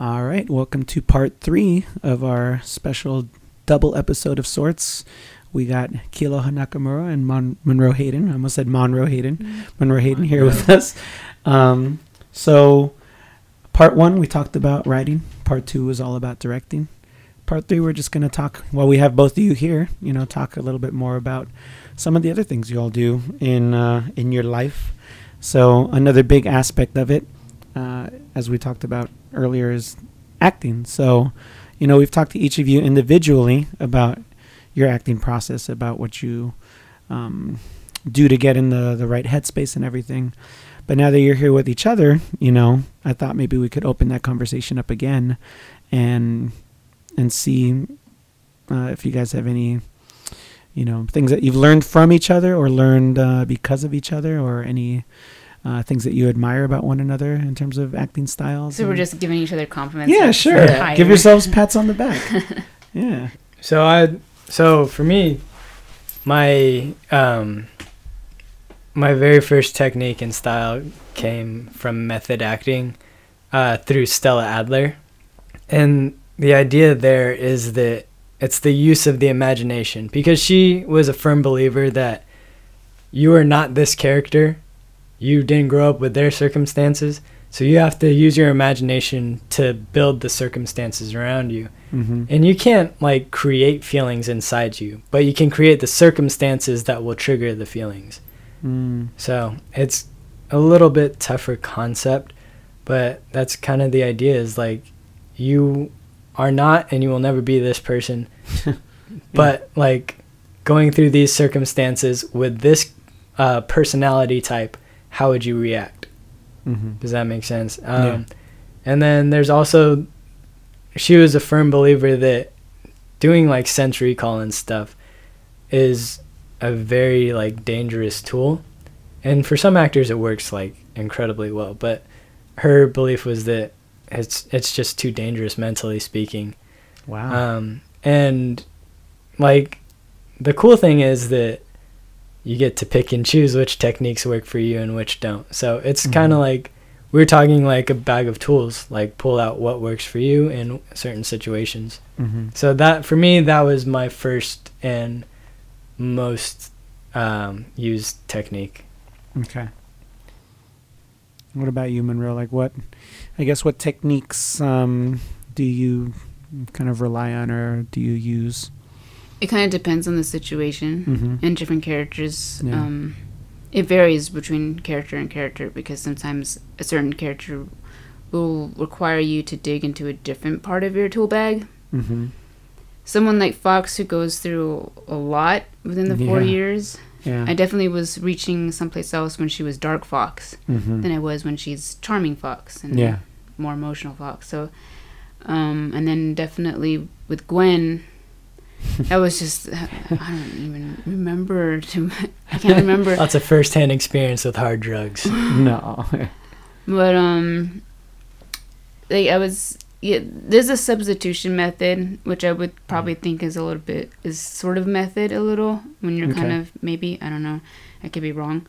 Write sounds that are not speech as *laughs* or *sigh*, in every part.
All right, welcome to part three of our special double episode of sorts. We got Kealoha Nakamura and Mon- Monroe Hayden. I almost said Monroe Hayden. Monroe Hayden here with us. Um, so, part one, we talked about writing. Part two was all about directing. Part three, we're just going to talk, while we have both of you here, you know, talk a little bit more about some of the other things you all do in, uh, in your life. So, another big aspect of it, uh, as we talked about earlier, is acting. So, you know, we've talked to each of you individually about your acting process, about what you um, do to get in the, the right headspace and everything. But now that you're here with each other, you know, I thought maybe we could open that conversation up again and and see uh, if you guys have any, you know, things that you've learned from each other or learned uh, because of each other or any uh, things that you admire about one another in terms of acting styles. So we're just giving each other compliments. yeah, sure. higher. Give yourselves pats on the back. *laughs* yeah. So I so for me, my um my very first technique and style came from method acting uh, through Stella Adler, and the idea there is that it's the use of the imagination because she was a firm believer that you are not this character, you didn't grow up with their circumstances, so you have to use your imagination to build the circumstances around you. Mm-hmm. And you can't like create feelings inside you, but you can create the circumstances that will trigger the feelings. Mm. So it's a little bit tougher concept, but that's kind of the idea is like you are not and you will never be this person. *laughs* But like going through these circumstances with this uh, personality type, how would you react? Mm-hmm. Does that make sense? Um, And then there's also, she was a firm believer that doing like sense recall and stuff is a very like dangerous tool. And for some actors, it works like incredibly well. But her belief was that it's it's just too dangerous mentally speaking. Wow. Um, and like the cool thing is that you get to pick and choose which techniques work for you and which don't. So it's kind Mhm. of like we're talking like a bag of tools, like pull out what works for you in certain situations. mm-hmm. So that for me, that was my first and most um, used technique. Okay. What about you, Monroe? Like, what? I guess what techniques um, do you kind of rely on, or do you use? It kind of depends on the situation Mm-hmm. and different characters. Yeah. Um, it varies between character and character because sometimes a certain character will require you to dig into a different part of your tool bag. Mm-hmm. Someone like Fox, who goes through a lot within the four Yeah. years, Yeah. I definitely was reaching someplace else when she was Dark Fox mm-hmm. than I was when she's Charming Fox and Yeah. more emotional Fox. So, um, and then definitely with Gwen, *laughs* that was just I don't even remember to I can't *laughs* remember. That's a first-hand experience with hard drugs. *laughs* no. But um, like I was, yeah. There's a substitution method, which I would probably think is a little bit is sort of method a little when you're kind of maybe I don't know, I could be wrong,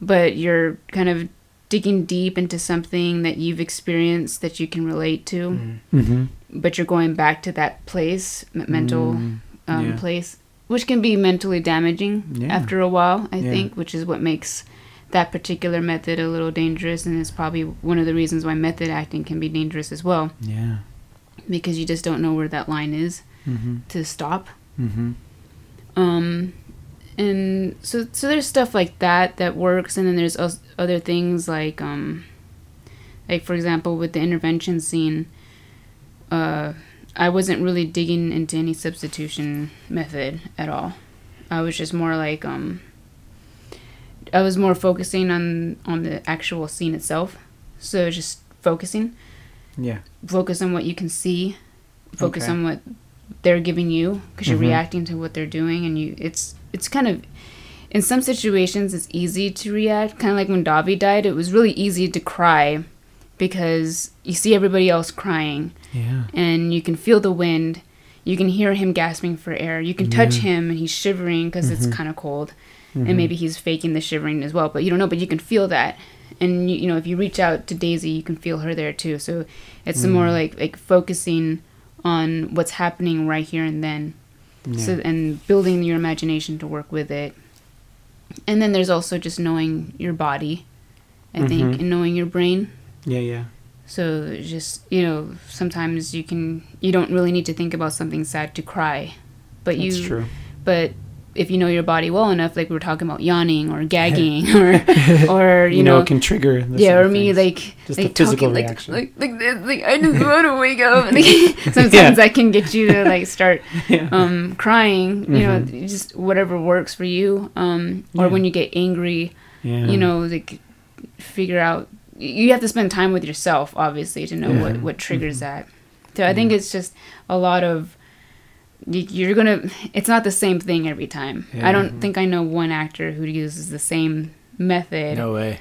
but you're kind of digging deep into something that you've experienced that you can relate to, Mm. mm-hmm. but you're going back to that place, mental Mm, um, yeah. place, which can be mentally damaging Yeah. after a while, I Yeah. think, which is what makes that particular method a little dangerous. And it's probably one of the reasons why method acting can be dangerous as well, Yeah. because you just don't know where that line is Mm-hmm. to stop. Mm-hmm. Um, and so, so there's stuff like that that works, and then there's other things like, um, like for example, with the intervention scene, uh, I wasn't really digging into any substitution method at all. I was just more like, um, I was more focusing on on the actual scene itself. So just focusing, Yeah. focus on what you can see, focus Okay. on what they're giving you because you're Mhm. reacting to what they're doing, and you it's it's kind of in some situations it's easy to react. Kind of like when Davi died, it was really easy to cry because you see everybody else crying Yeah. and you can feel the wind. You can hear him gasping for air. You can touch Yeah. him and he's shivering because Mhm. it's kind of cold. Mhm. And maybe he's faking the shivering as well, but you don't know. But you can feel that. and you, you know if you reach out to Daisy, you can feel her there too. So it's more Mm. like like focusing on what's happening right here and then. Yeah. So and building your imagination to work with it. And then there's also just knowing your body, I think, Mhm. and knowing your brain. yeah, yeah. So just you know, sometimes you can you don't really need to think about something sad to cry, but That's you true. but if you know your body well enough, like we were talking about yawning or *laughs* gagging *laughs* or or you, You, know, know, it can trigger. yeah, or me things. like Just like the physical talking, like, reaction. like like this, like I just *laughs* want to wake up. Like, sometimes I can get you to like start yeah. um crying. You know, Mhm. just whatever works for you. Um, or Yeah. when you get angry, yeah. you know, like figure out. You have to spend time with yourself, obviously, to know Yeah. what what triggers Mhm. that. So I think it's just a lot of you're gonna. It's not the same thing every time. I don't think I know one actor who uses the same method No way.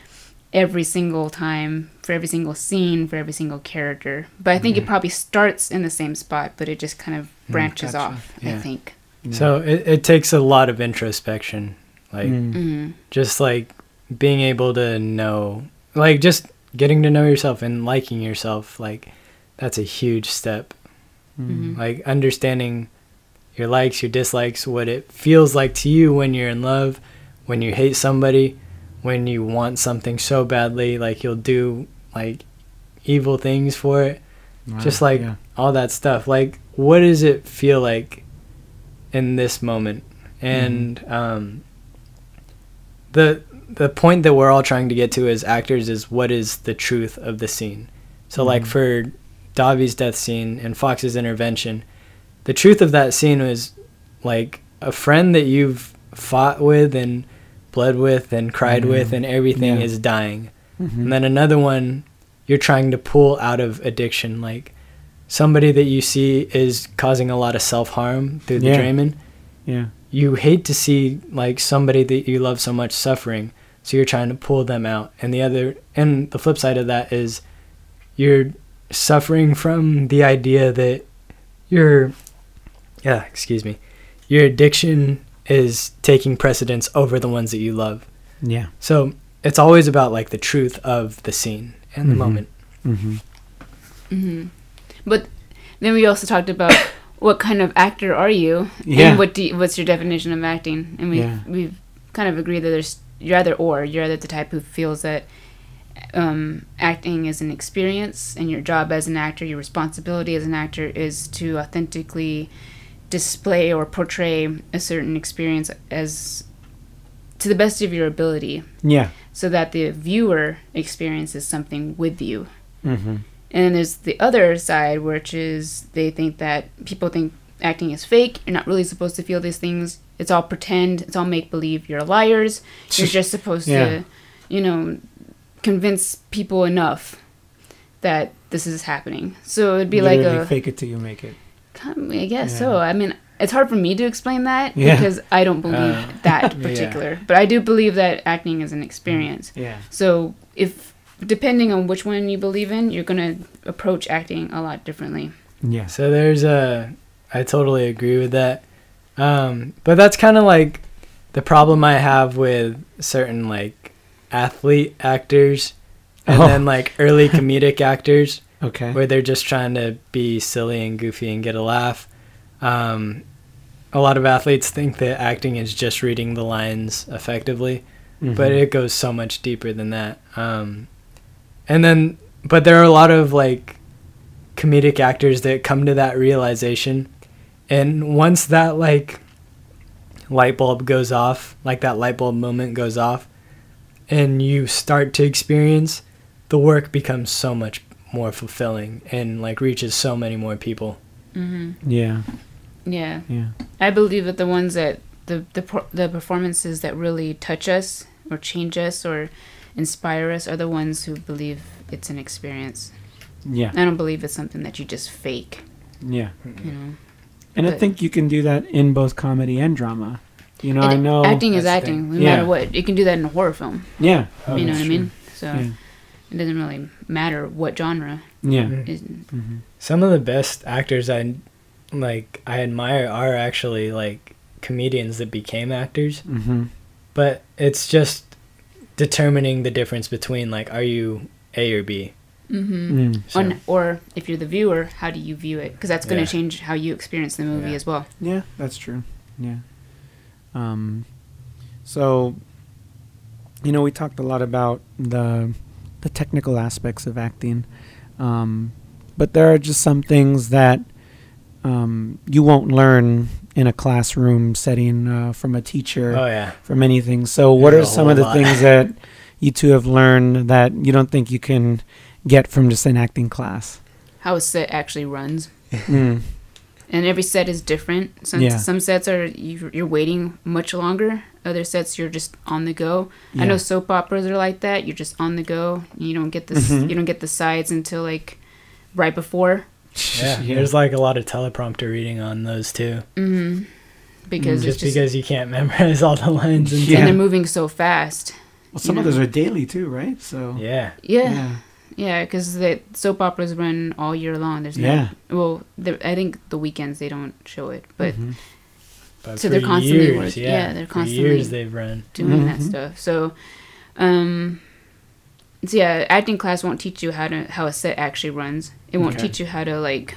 every single time for every single scene for every single character. But I think it probably starts in the same spot, but it just kind of branches gotcha. off. I think. Yeah. So it, it takes a lot of introspection, like Mm. hmm just like being able to know, like just getting to know yourself and liking yourself. Like that's a huge step. Mm. Like understanding your likes, your dislikes, what it feels like to you when you're in love, when you hate somebody, when you want something so badly, like you'll do like evil things for it. Wow, just like yeah. all that stuff like what does it feel like in this moment and um the the point that we're all trying to get to as actors is what is the truth of the scene so like Mhm. for Davi's death scene and Fox's intervention the truth of that scene was like a friend that you've fought with and bled with and cried Mhm. with and everything Yeah. is dying Mhm. and then another one you're trying to pull out of addiction like somebody that you see is causing a lot of self-harm through the Yeah. Draymond yeah. you hate to see like somebody that you love so much suffering so you're trying to pull them out and the other and the flip side of that is you're suffering from the idea that your yeah excuse me your addiction is taking precedence over the ones that you love Yeah. so it's always about like the truth of the scene and the Mhm. moment. Mm-hmm. Mm-hmm. But then we also talked about *coughs* what kind of actor are you, Yeah. and what do you, what's your definition of acting? And we Yeah. we've kind of agreed that there's you're either or. You're either the type who feels that um, acting is an experience, and your job as an actor, your responsibility as an actor, is to authentically display or portray a certain experience as to the best of your ability, Yeah. so that the viewer experiences something with you. Mm-hmm. And then there's the other side, which is they think that people think acting is fake. You're not really supposed to feel these things. It's all pretend. It's all make believe. You're liars. *laughs* You're just supposed Yeah. to, you know, convince people enough that this is happening. So it'd be like a, fake it till you make it. Kind of- I guess Yeah. so. I mean, it's hard for me to explain that Yeah. because I don't believe Uh, *laughs* that yeah. particular. But I do believe that acting is an experience. Yeah. So if depending on which one you believe in, you're gonna approach acting a lot differently. Yeah. So there's a, I totally agree with that. Um, but that's kind of like the problem I have with certain like athlete actors and Oh. then like early *laughs* comedic actors Okay. where they're just trying to be silly and goofy and get a laugh. Um, a lot of athletes think that acting is just reading the lines effectively. Mhm. but it goes so much deeper than that. Um, and then, but there are a lot of like comedic actors that come to that realization, and once that like light bulb goes off, like that light bulb moment goes off, and you start to experience, the work becomes so much more fulfilling and like reaches so many more people. hmm Yeah. Yeah, Yeah. I believe that the ones that the the the performances that really touch us or change us or inspire us are the ones who believe it's an experience. Yeah. I don't believe it's something that you just fake. Yeah. You know, And I think you can do that in both comedy and drama. You know, I know. acting is that's the acting, no Yeah. matter what. You can do that in a horror film. Yeah. Oh, you know that's what I mean? So Yeah. It doesn't really matter what genre. Yeah. Mhm. Mm-hmm. Some of the best actors I like I admire are actually like comedians that became actors, Mm-hmm. but it's just determining the difference between like are you A or B. Mm-hmm. Mm. So, On, or if you're the viewer, how do you view it? Because that's going to Yeah. change how you experience the movie Yeah. as well. Yeah, that's true. Yeah. Um, so, you know, we talked a lot about the the technical aspects of acting, um, but there are just some things that um, you won't learn in a classroom setting uh, from a teacher, oh yeah. from anything. So, what There's are some of the lot. things that you two have learned that you don't think you can get from just an acting class? How a set actually runs. Mm. And every set is different. Some Yeah. some sets are you- you're waiting much longer. Other sets you're just on the go. Yeah. I know soap operas are like that. You're just on the go. You don't get this. Mhm. You don't get the sides until like right before. Yeah. Yeah. *laughs* There's like a lot of teleprompter reading on those too. Mm-hmm. Because just, it's just, because you can't *laughs* memorize all the lines and Yeah. and they're moving so fast. Well, some you of know. those are daily too, right? So yeah. Yeah, yeah. Because the soap operas run all year long. There's Yeah. no. Well, the- I think the weekends they don't show it, but Mhm. But So for they're constantly years, work- yeah, yeah, they're for constantly- years they've run. doing that Mhm. stuff. So, um, so yeah, acting class won't teach you how to how a set actually runs. It won't Okay. teach you how to like,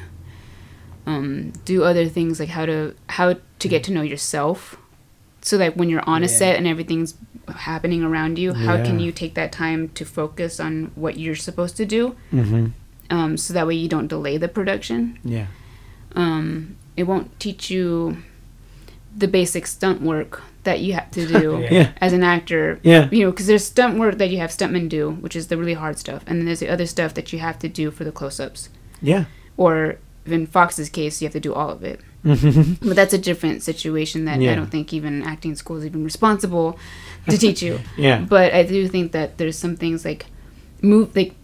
um, do other things like how to how to get to know yourself. So like when you're on a set and everything's happening around you, how can you take that time to focus on what you're supposed to do? Mm-hmm. Um, so that way you don't delay the production. Yeah. Um, it won't teach you the basic stunt work that you have to do Yeah. *laughs* Yeah. as an actor Yeah. you know, because there's stunt work that you have stuntmen do, which is the really hard stuff, and then there's the other stuff that you have to do for the close-ups, Yeah. or in Fox's case, you have to do all of it. Mm-hmm. But that's a different situation that Yeah. I don't think even acting school is even responsible to teach you. *laughs* Yeah. But I do think that there's some things like move like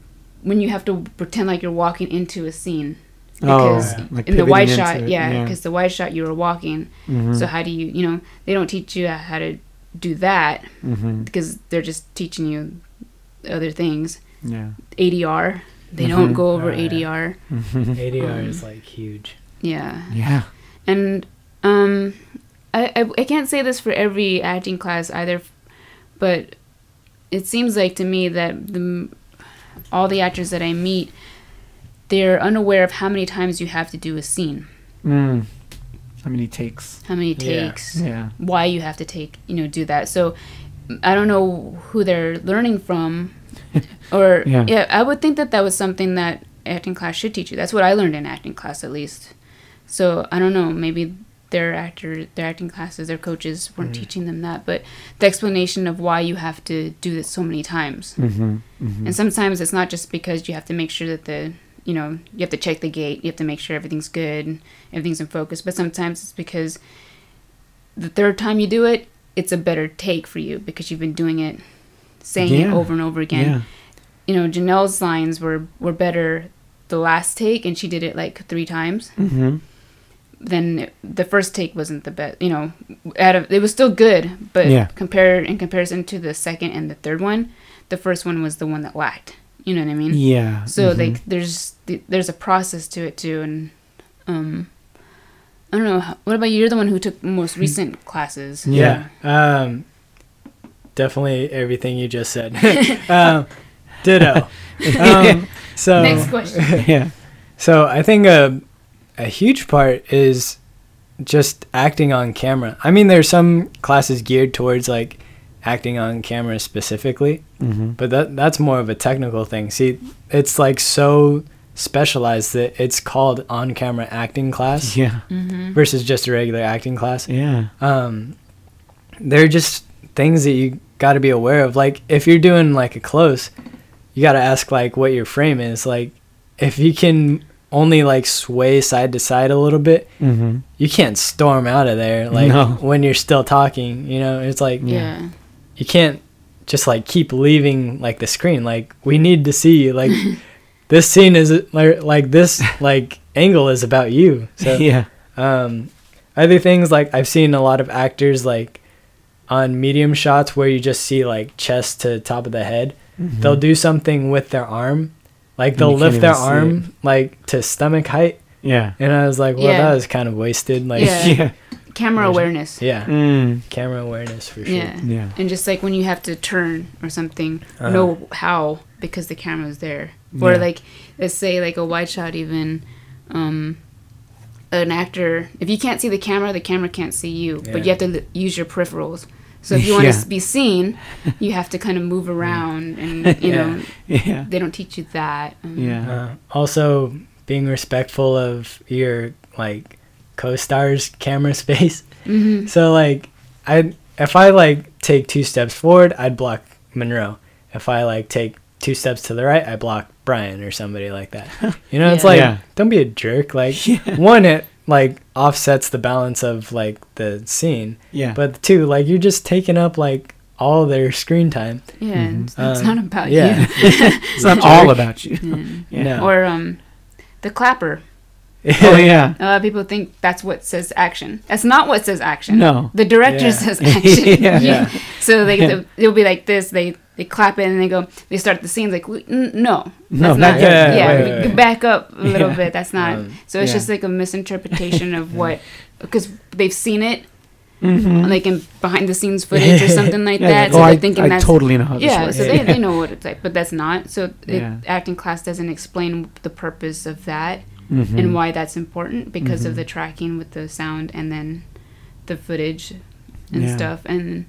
when you have to pretend like you're walking into a scene. Because oh, like in the wide shot, into it, yeah, because the wide shot you were walking. Mhm. So how do you, you know, they don't teach you how to do that Mhm. because they're just teaching you other things. Yeah. ADR. They Mhm. don't go over Oh. ADR. Mhm. ADR Um, is like huge. Yeah. Yeah. And um I, I I can't say this for every acting class either but it seems like to me that the all the actors that I meet they're unaware of how many times you have to do a scene, Mm. How many takes? how many Yeah. takes, Yeah. why you have to take, you know, do that. So I don't know who they're learning from *laughs* or Yeah. yeah, I would think that that was something that acting class should teach you. That's what I learned in acting class at least. So I don't know, maybe their actor their acting classes, their coaches weren't Mm. teaching them that, but the explanation of why you have to do this so many times. Mm-hmm. Mm-hmm. And sometimes it's not just because you have to make sure that the you know, you have to check the gate, you have to make sure everything's good, everything's in focus, but sometimes it's because the third time you do it, it's a better take for you because you've been doing it saying it over and over again yeah. you know, Janelle's lines were were better the last take, and she did it like three times. Mm-hmm. Then it- the first take wasn't the best. You know, out of it was still good, but Yeah. compared in comparison to the second and the third one, the first one was the one that lacked. You know what I mean? Yeah. So mhm. like, there's there's a process to it too, and um, I don't know. What about you? You're the one who took most recent classes. Yeah. Um, definitely everything you just said. *laughs* *laughs* um, ditto. *laughs* Um, so Next question. yeah. So I think a a huge part is just acting on camera. I mean, there's some classes geared towards like acting on camera specifically, Mm-hmm. but that that's more of a technical thing. See, it's like so specialized that it's called on-camera acting class *laughs* Yeah. Mm-hmm. versus just a regular acting class. Yeah. Um, they're just things that you got to be aware of. Like if you're doing like a close, you got to ask like what your frame is. Like if you can only like sway side to side a little bit, Mm-hmm. you can't storm out of there like No. when you're still talking. You know, it's like Yeah. you can't just like keep leaving like the screen. Like we need to see you. Like *laughs* this scene is like like this like angle is about you. So *laughs* yeah. um, other things like I've seen a lot of actors like on medium shots where you just see like chest to top of the head. Mhm. They'll do something with their arm, like they'll lift their arm like to stomach height, Yeah. and I was like, well, Yeah. that was kind of wasted. Like, Yeah. *laughs* Yeah. Camera awareness. yeah, Mm. camera awareness for sure. Yeah. Yeah. And just like when you have to turn or something, Uh-huh. know how because the camera's there. Or Yeah. like, let's say like a wide shot, even um, an actor. If you can't see the camera, the camera can't see you. But you have to l- use your peripherals. So if you want Yeah. to be seen, *laughs* you have to kind of move around, and you Yeah. know *laughs* Yeah. they don't teach you that. Um, Yeah. Uh, also, being respectful of your like co-star's camera *laughs* space. hmm So like, I if I like take two steps forward, I'd block Monroe. If I like take two steps to the right, I block Brian or somebody like that. You know, it's like Yeah. don't be a jerk. Like Yeah. one, it like offsets the balance of like the scene, Yeah. but two, like you're just taking up like all their screen time. Yeah, Mhm. it's, it's Um, not about yeah. you. *laughs* it's not *laughs* all about you. Yeah. Yeah. No. Or um, the clapper. *laughs* Oh yeah. A lot of people think that's what says action. That's not what says action. No. The director Yeah. says *laughs* action. Yeah. *laughs* Yeah. So they they'll, it'll be like this. They they clap it and they go. They start the scenes like "W- n- no. No, that's not not. Yeah, Yeah, wait, wait, wait. back up a little bit. That's not. Um, so it's just like a misinterpretation of what because they've seen it Mm-hmm. like in behind the scenes footage or something like that. oh, So I, they're thinking I that's totally know yeah, so they, they know what it's like, but that's not. So it, acting class doesn't explain the purpose of that Mhm. and why that's important because Mhm. of the tracking with the sound and then the footage and Yeah. stuff. And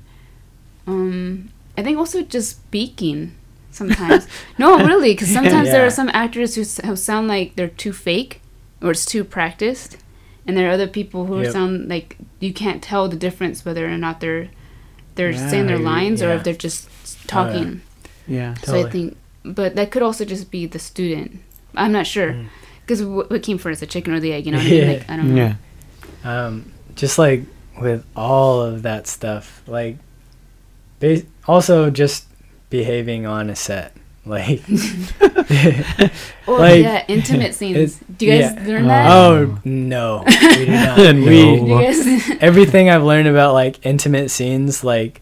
um, I think also just speaking sometimes. *laughs* no, really, because sometimes there are some actors who, s- who sound like they're too fake or it's too practiced. And there are other people who Yep. sound like you can't tell the difference whether or not they're they're Yeah, saying their lines or if they're just talking. Yeah. So I think, but that could also just be the student. I'm not sure Mm. Because what, what came first, the chicken or the egg? You know what I mean? Yeah. Like I don't know. Yeah. um, just like with all of that stuff, like ba- also just behaving on a set, *laughs* like *laughs* Oh *laughs* Like, yeah, intimate scenes. Do you guys yeah. learn that? oh no, we do not. No. We Do guys? everything I've learned about like intimate scenes, like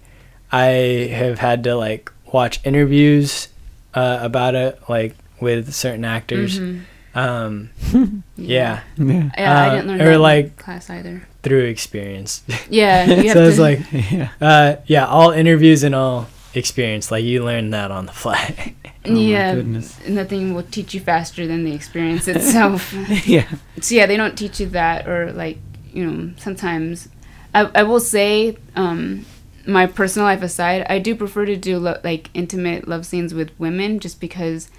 I have had to like watch interviews uh, about it, like with certain actors. Mhm. Um, *laughs* yeah, Yeah. Yeah, I Uh, didn't learn or, that in like- class either. through experience. *laughs* Yeah, you have so it's to, like, Yeah. *laughs* uh, yeah, all interviews and all experience. Like you learn that on the fly. Oh yeah, nothing will teach you faster than the experience itself. yeah. so yeah, they don't teach you that, or like you know, sometimes I I will say, um, my personal life aside, I do prefer to do lo- like intimate love scenes with women, just because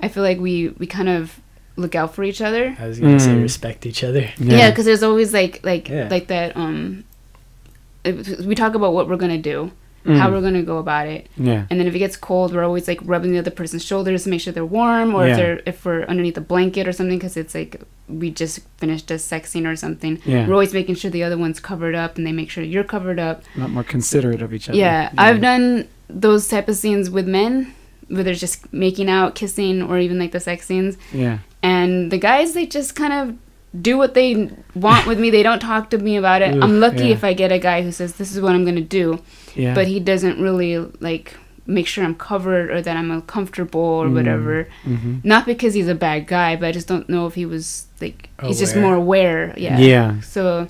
I feel like we we kind of look out for each other. I was gonna say Mm. respect each other. Yeah, because there's always like like Yeah. like that. Um, it- we talk about what we're gonna do, Mm. how we're gonna go about it, Yeah. and then if it gets cold, we're always like rubbing the other person's shoulders to make sure they're warm, or Yeah. if they're if we're underneath a blanket or something, because it's like we just finished a sex scene or something. Yeah. We're always making sure the other one's covered up, and they make sure you're covered up. A lot more considerate of each other. Yeah, I've done those type of scenes with men, where they're just making out, kissing, or even like the sex scenes. Yeah. And the guys, they just kind of do what they want with me. They don't talk to me about it. Oof, I'm lucky yeah. if I get a guy who says, "This is what I'm gonna do," Yeah. but he doesn't really like make sure I'm covered or that I'm uh, comfortable or Mm. whatever. hmm Not because he's a bad guy, but I just don't know if he was like he's just more aware. Yeah. Yeah. So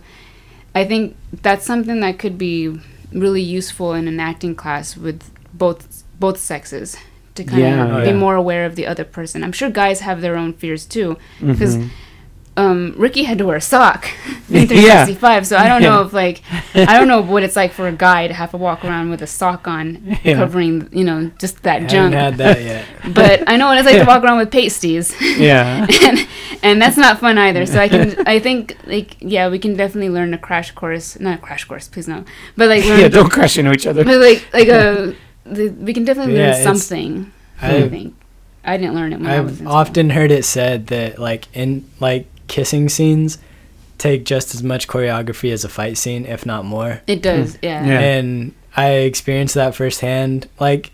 I think that's something that could be really useful in an acting class with both both sexes to kind Yeah, of be yeah. more aware of the other person. I'm sure guys have their own fears too. Because Mhm. um, Ricky had to wear a sock *laughs* in Yeah. 365, so I don't know if like I don't know what it's like for a guy to have to walk around with a sock on, Yeah. covering you know just I that haven't junk. had that yet. *laughs* But I know what it's like to *laughs* walk around with pasties. yeah. and, and that's not fun either. So I can, I think, like, yeah, we can definitely learn a crash course, not a crash course, please no, but like learn, yeah. Don't crash into each other. but like, like a, the, we can definitely Yeah, learn something. I, I've- think I didn't learn it when I was I've in often heard it said that like in like kissing scenes take just as much choreography as a fight scene, if not more. It does, yeah. Yeah. And I experienced that firsthand. Like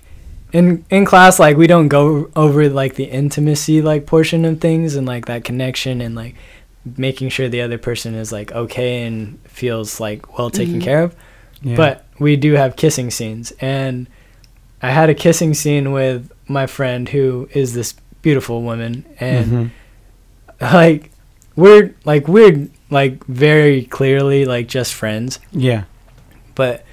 in in class, like we don't go over like the intimacy like portion of things and like that connection and like making sure the other person is like okay and feels like well taken Mhm. care of. Yeah. But we do have kissing scenes, and I had a kissing scene with my friend who is this beautiful woman, and Mhm. like we're like we're like very clearly like just friends, Yeah. but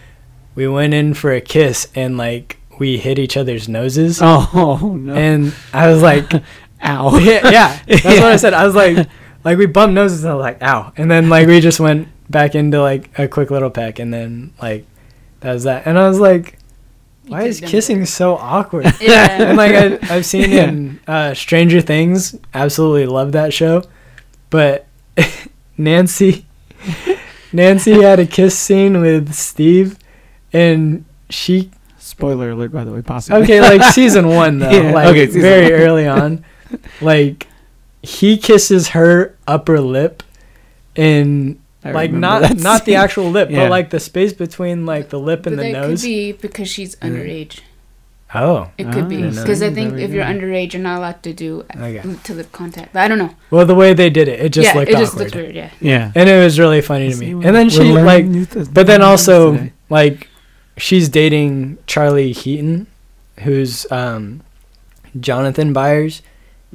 we went in for a kiss and like we hit each other's noses, *laughs* Oh no. and I was like, *laughs* Ow. *laughs* yeah, yeah, that's what I said. I was like, like we bumped noses and I was like, ow, and then like we just went back into like a quick little peck, and then like that was that, and I was like, why is them kissing so awkward? *laughs* Yeah. and *laughs* like I, I've seen Yeah. in uh, Stranger Things, absolutely love that show, but *laughs* Nancy, Nancy had a kiss scene with Steve, and she Spoiler alert, by the way, possibly. okay like season one though, Yeah, like okay, very one. early on, like he kisses her upper lip, and I like not that not the actual lip, Yeah. but like the space between like the lip But and the that nose. could be because she's underage. oh, It could Ah, be because I think if you're go. underage, you're not allowed to do okay. lip to lip contact. But I don't know. Well, the way they did it, it just yeah, looked it awkward. just looks weird. Yeah. Yeah. and it was really funny to me. And then she like, th- but then also today. like, she's dating Charlie Heaton, who's um, Jonathan Byers,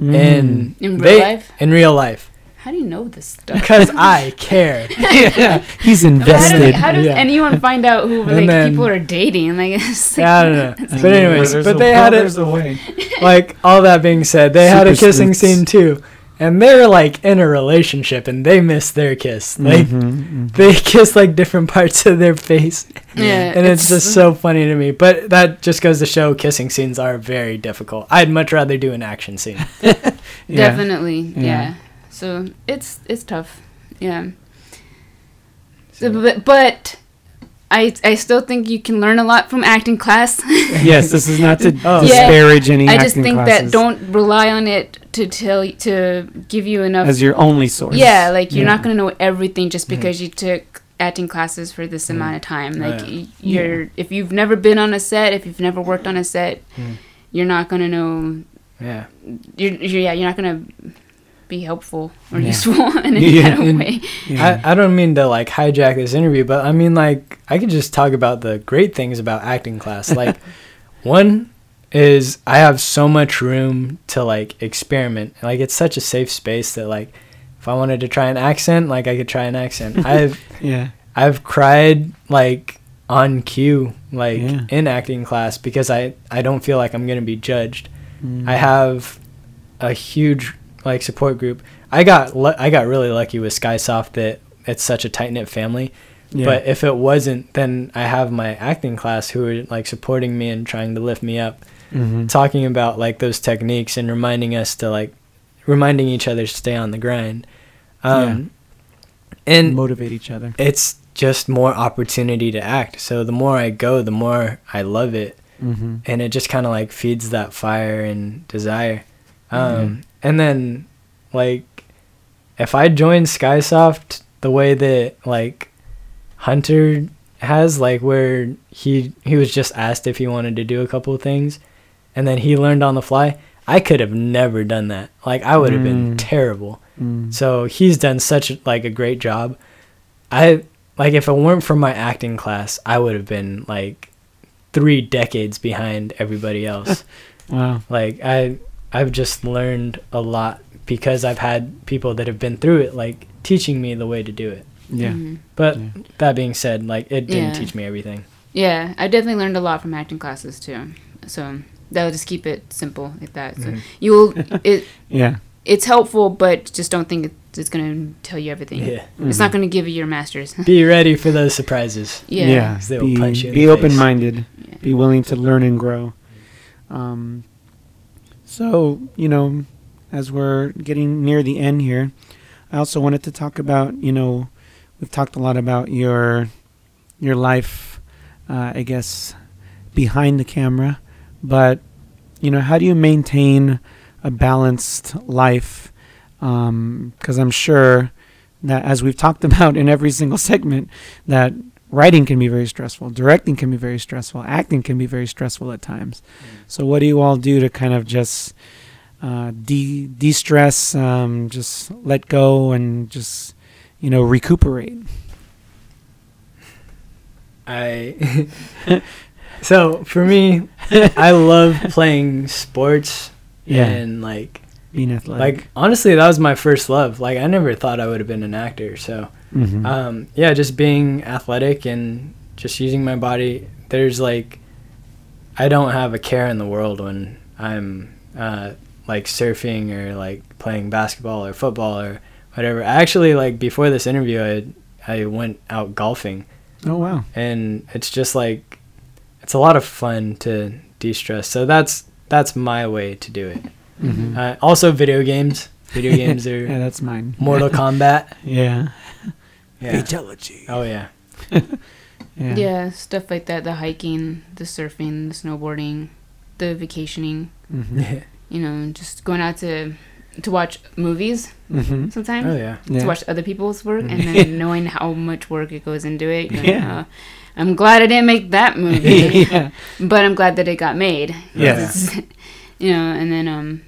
Mm. and In real they life, in real life how do you know this stuff? because I *laughs* care. yeah, *laughs* *laughs* he's How, do, invested. how does Yeah. anyone find out who like then- people are dating? Like, it's like Yeah, I don't know. it's like- But anyways, There's but a- they well, had it there's a way. like all that being said, they had a kissing sleuths. scene too, and they're like in a relationship, and they missed their kiss. Like Mhm, mhm. they kissed like different parts of their face. yeah, and it's, just so funny to me. But that just goes to show kissing scenes are very difficult. I'd much rather do an action scene. Yeah. definitely Yeah. Yeah. So it's it's tough. Yeah. So, but, but I I still think you can learn a lot from acting class. *laughs* yes, this is not to Oh. *laughs* Yeah. disparage any I acting just think classes that don't rely on it to tell to give you enough. as your only source. yeah, like you're Yeah. not gonna know everything just Mhm. because you took acting classes for this Mm. amount of time. Oh, Like yeah. you're if you've never been on a set, if you've never worked on a set, Mm. you're not gonna know. Yeah. You're, you're yeah, you're not gonna be helpful or Yeah. useful *laughs* in any Yeah. kind of way. Yeah. I, I don't mean to like hijack this interview, but I mean like I could just talk about the great things about acting class. *laughs* Like one is I have so much room to like experiment. Like it's such a safe space that like if I wanted to try an accent, like I could try an accent. *laughs* I've yeah. I've cried like on cue, like Yeah. in acting class because I I don't feel like I'm gonna be judged. Mm. I have a huge like support group. I got I got really lucky with SkySoft that it's such a tight knit family. Yeah. But if it wasn't, then I have my acting class who are like supporting me and trying to lift me up, Mhm. talking about like those techniques and reminding us to like reminding each other to stay on the grind. Um, and motivate each other. it's just more opportunity to act. So the more I go, the more I love it Mm-hmm. and it just kind of like feeds that fire and desire. Um, And then, like, if I joined SkySoft the way that like Hunter has, like where he he was just asked if he wanted to do a couple of things, and then he learned on the fly. I could have never done that. Like I would have been Mm. terrible. Mm. So he's done such like a great job. I like if it weren't for my acting class, I would have been like three decades behind everybody else. *laughs* Wow. like I I've just learned a lot because I've had people that have been through it like teaching me the way to do it. Yeah. Mhm. But Yeah. that being said, like it didn't Yeah. teach me everything. Yeah, I definitely learned a lot from acting classes too. So that'll just keep it simple like that. So Mhm. you'll *laughs* it Yeah. it's helpful, but just don't think it's, it's gonna tell you everything. Yeah. It's Mhm. not gonna give you your masters. *laughs* Be ready for those surprises. yeah. Yeah. 'Cause they will Be, punch you in be the open minded. Yeah. Be willing to learn and grow. Um, so, you know, as we're getting near the end here, I also wanted to talk about, you know, we've talked a lot about your your life, uh, I guess, behind the camera, but you know, how do you maintain a balanced life? Because I'm sure that, as we've talked *laughs* about in every single segment, that writing can be very stressful, directing can be very stressful, acting can be very stressful at times. So, what do you all do to kind of just uh, de de stress, um, just let go, and just you know recuperate? I *laughs* so for me, I love *laughs* playing sports Yeah. and like being athletic. Like honestly, that was my first love. Like I never thought I would have been an actor. So Mhm. um, yeah, just being athletic and just using my body. There's like, I don't have a care in the world when I'm uh, like surfing or like playing basketball or football or whatever. Actually, like before this interview, I I went out golfing, oh wow. and it's just like, it's a lot of fun to de-stress. So that's that's my way to do it. Mhm. Uh, also, video games. Video *laughs* games are yeah, that's mine. Mortal *laughs* Kombat. Yeah. Yeah. Fatality. Oh yeah. *laughs* Yeah. Yeah. stuff like that. The hiking, the surfing, the snowboarding, the vacationing. Mhm. You know, just going out to to watch movies Mhm. sometimes. Oh yeah. Yeah. To watch other people's work and then *laughs* knowing how much work it goes into it. you're like, Yeah. uh, I'm glad I didn't make that movie, *laughs* yeah. but I'm glad that it got made. Yeah. You know, and then um,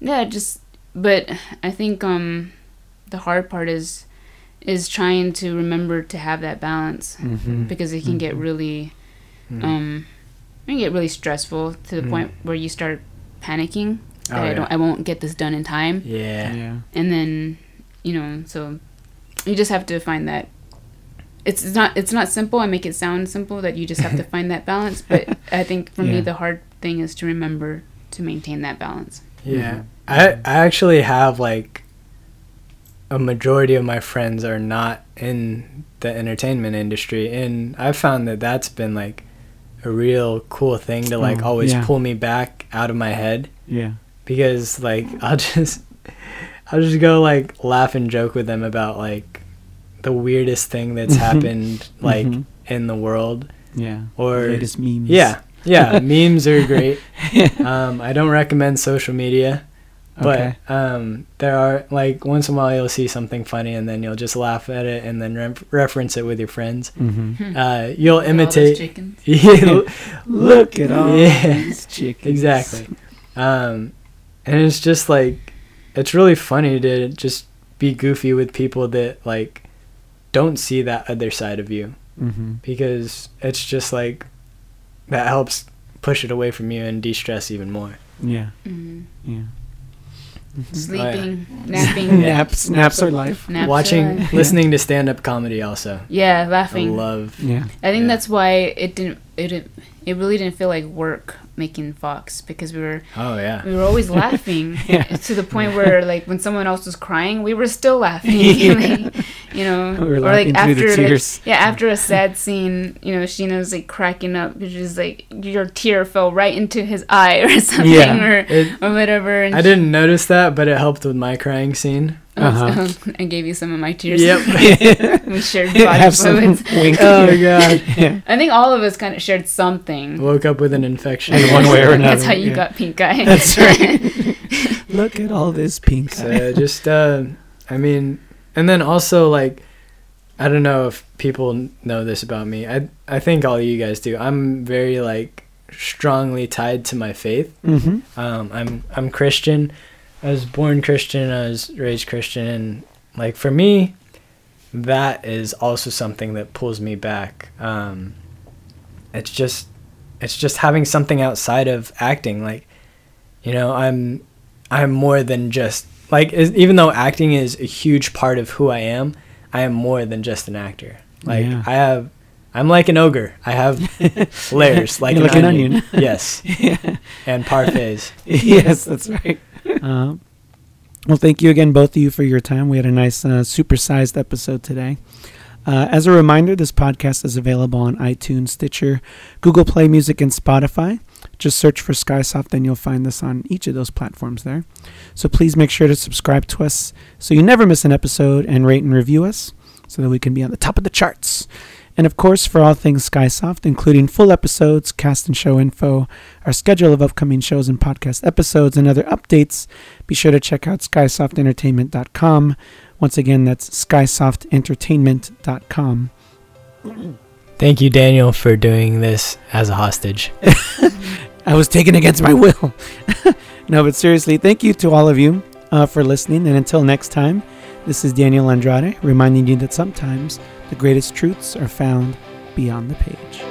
yeah, just but I think um, the hard part is is trying to remember to have that balance Mhm. because it can get Mhm. really Mm. um, it can get really stressful to the Mm. point where you start panicking that Oh, I don't I won't get this done in time Yeah. Yeah. and then you know so you just have to find that it's it's not it's not simple i make it sound simple that you just have to *laughs* find that balance but i think for Yeah. me the hard thing is to remember to maintain that balance Yeah. Mhm. I I actually have like a majority of my friends are not in the entertainment industry and I've found that that's been like a real cool thing to like Oh, always yeah. pull me back out of my head Yeah. because like *laughs* I'll just I'll just go like laugh and joke with them about like the weirdest thing that's Mhm. happened like Mhm. in the world Yeah. or latest memes. yeah yeah *laughs* memes are great *laughs* um, I don't recommend social media but Okay. um, there are like once in a while you'll see something funny and then you'll just laugh at it and then ref reference it with your friends. Mhm. Uh, you'll All those imitate. chickens. *laughs* Yeah, *laughs* Look at all Yeah. these *laughs* chickens. exactly. Um, and it's just like it's really funny to just be goofy with people that like don't see that other side of you Mm-hmm. because it's just like that helps push it away from you and de-stress even more. Yeah. Mhm. Yeah. Mhm. sleeping *laughs* napping *laughs* Naps. Naps are life. naps are Watching, life. listening to stand-up comedy also. yeah I laughing love. Yeah. I think Yeah. that's why it didn't it didn't, it really didn't feel like work making Fox because we were Oh yeah. we were always laughing *laughs* Yeah. to the point where like when someone else was crying we were still laughing *laughs* Yeah. like, you know We or like after like, yeah after a sad scene you know Sheena's like cracking up because is like your tear fell right into his eye or *laughs* something Yeah. or It, or whatever and I didn't notice that, but it helped with my crying scene. Uh-huh. *laughs* I gave you some of my tears Yep. *laughs* we shared body *laughs* Have some fluids wink. Oh god. yeah. I think all of us kind of shared something Woke up with an infection. In one way or another. that's how you yeah. got pink eye That's right. Look at all this pink. So just uh, I mean, and then also like, I don't know if people know this about me. I I think all you guys do. I'm very like strongly tied to my faith. mm-hmm. Um, I'm I'm Christian. I was born Christian. I was raised Christian, and like for me, that is also something that pulls me back. Um, it's just it's just having something outside of acting. Like, you know, I'm I'm more than just like is, even though acting is a huge part of who I am, I am more than just an actor. Like Yeah. I have. I'm like an ogre. I have *laughs* layers, like an like an onion. onion. yes, *laughs* and parfaits. *laughs* yes, that's right. Um, well, thank you again, both of you, for your time. We had a nice, uh, supersized episode today. Uh, as a reminder, this podcast is available on iTunes, Stitcher, Google Play Music, and Spotify. Just search for Skysoft and you'll find this on each of those platforms there. So please make sure to subscribe to us so you never miss an episode and rate and review us so that we can be on the top of the charts. And of course, for all things Skysoft, including full episodes, cast and show info, our schedule of upcoming shows and podcast episodes, and other updates, be sure to check out skysoftentertainment.com. Once again, that's skysoftentertainment.com. Thank you, Daniel, for doing this as a hostage. *laughs* I was taken against my will. *laughs* no, but seriously, thank you to all of you uh, for listening. And until next time, this is Daniel Andrade reminding you that sometimes the greatest truths are found beyond the page.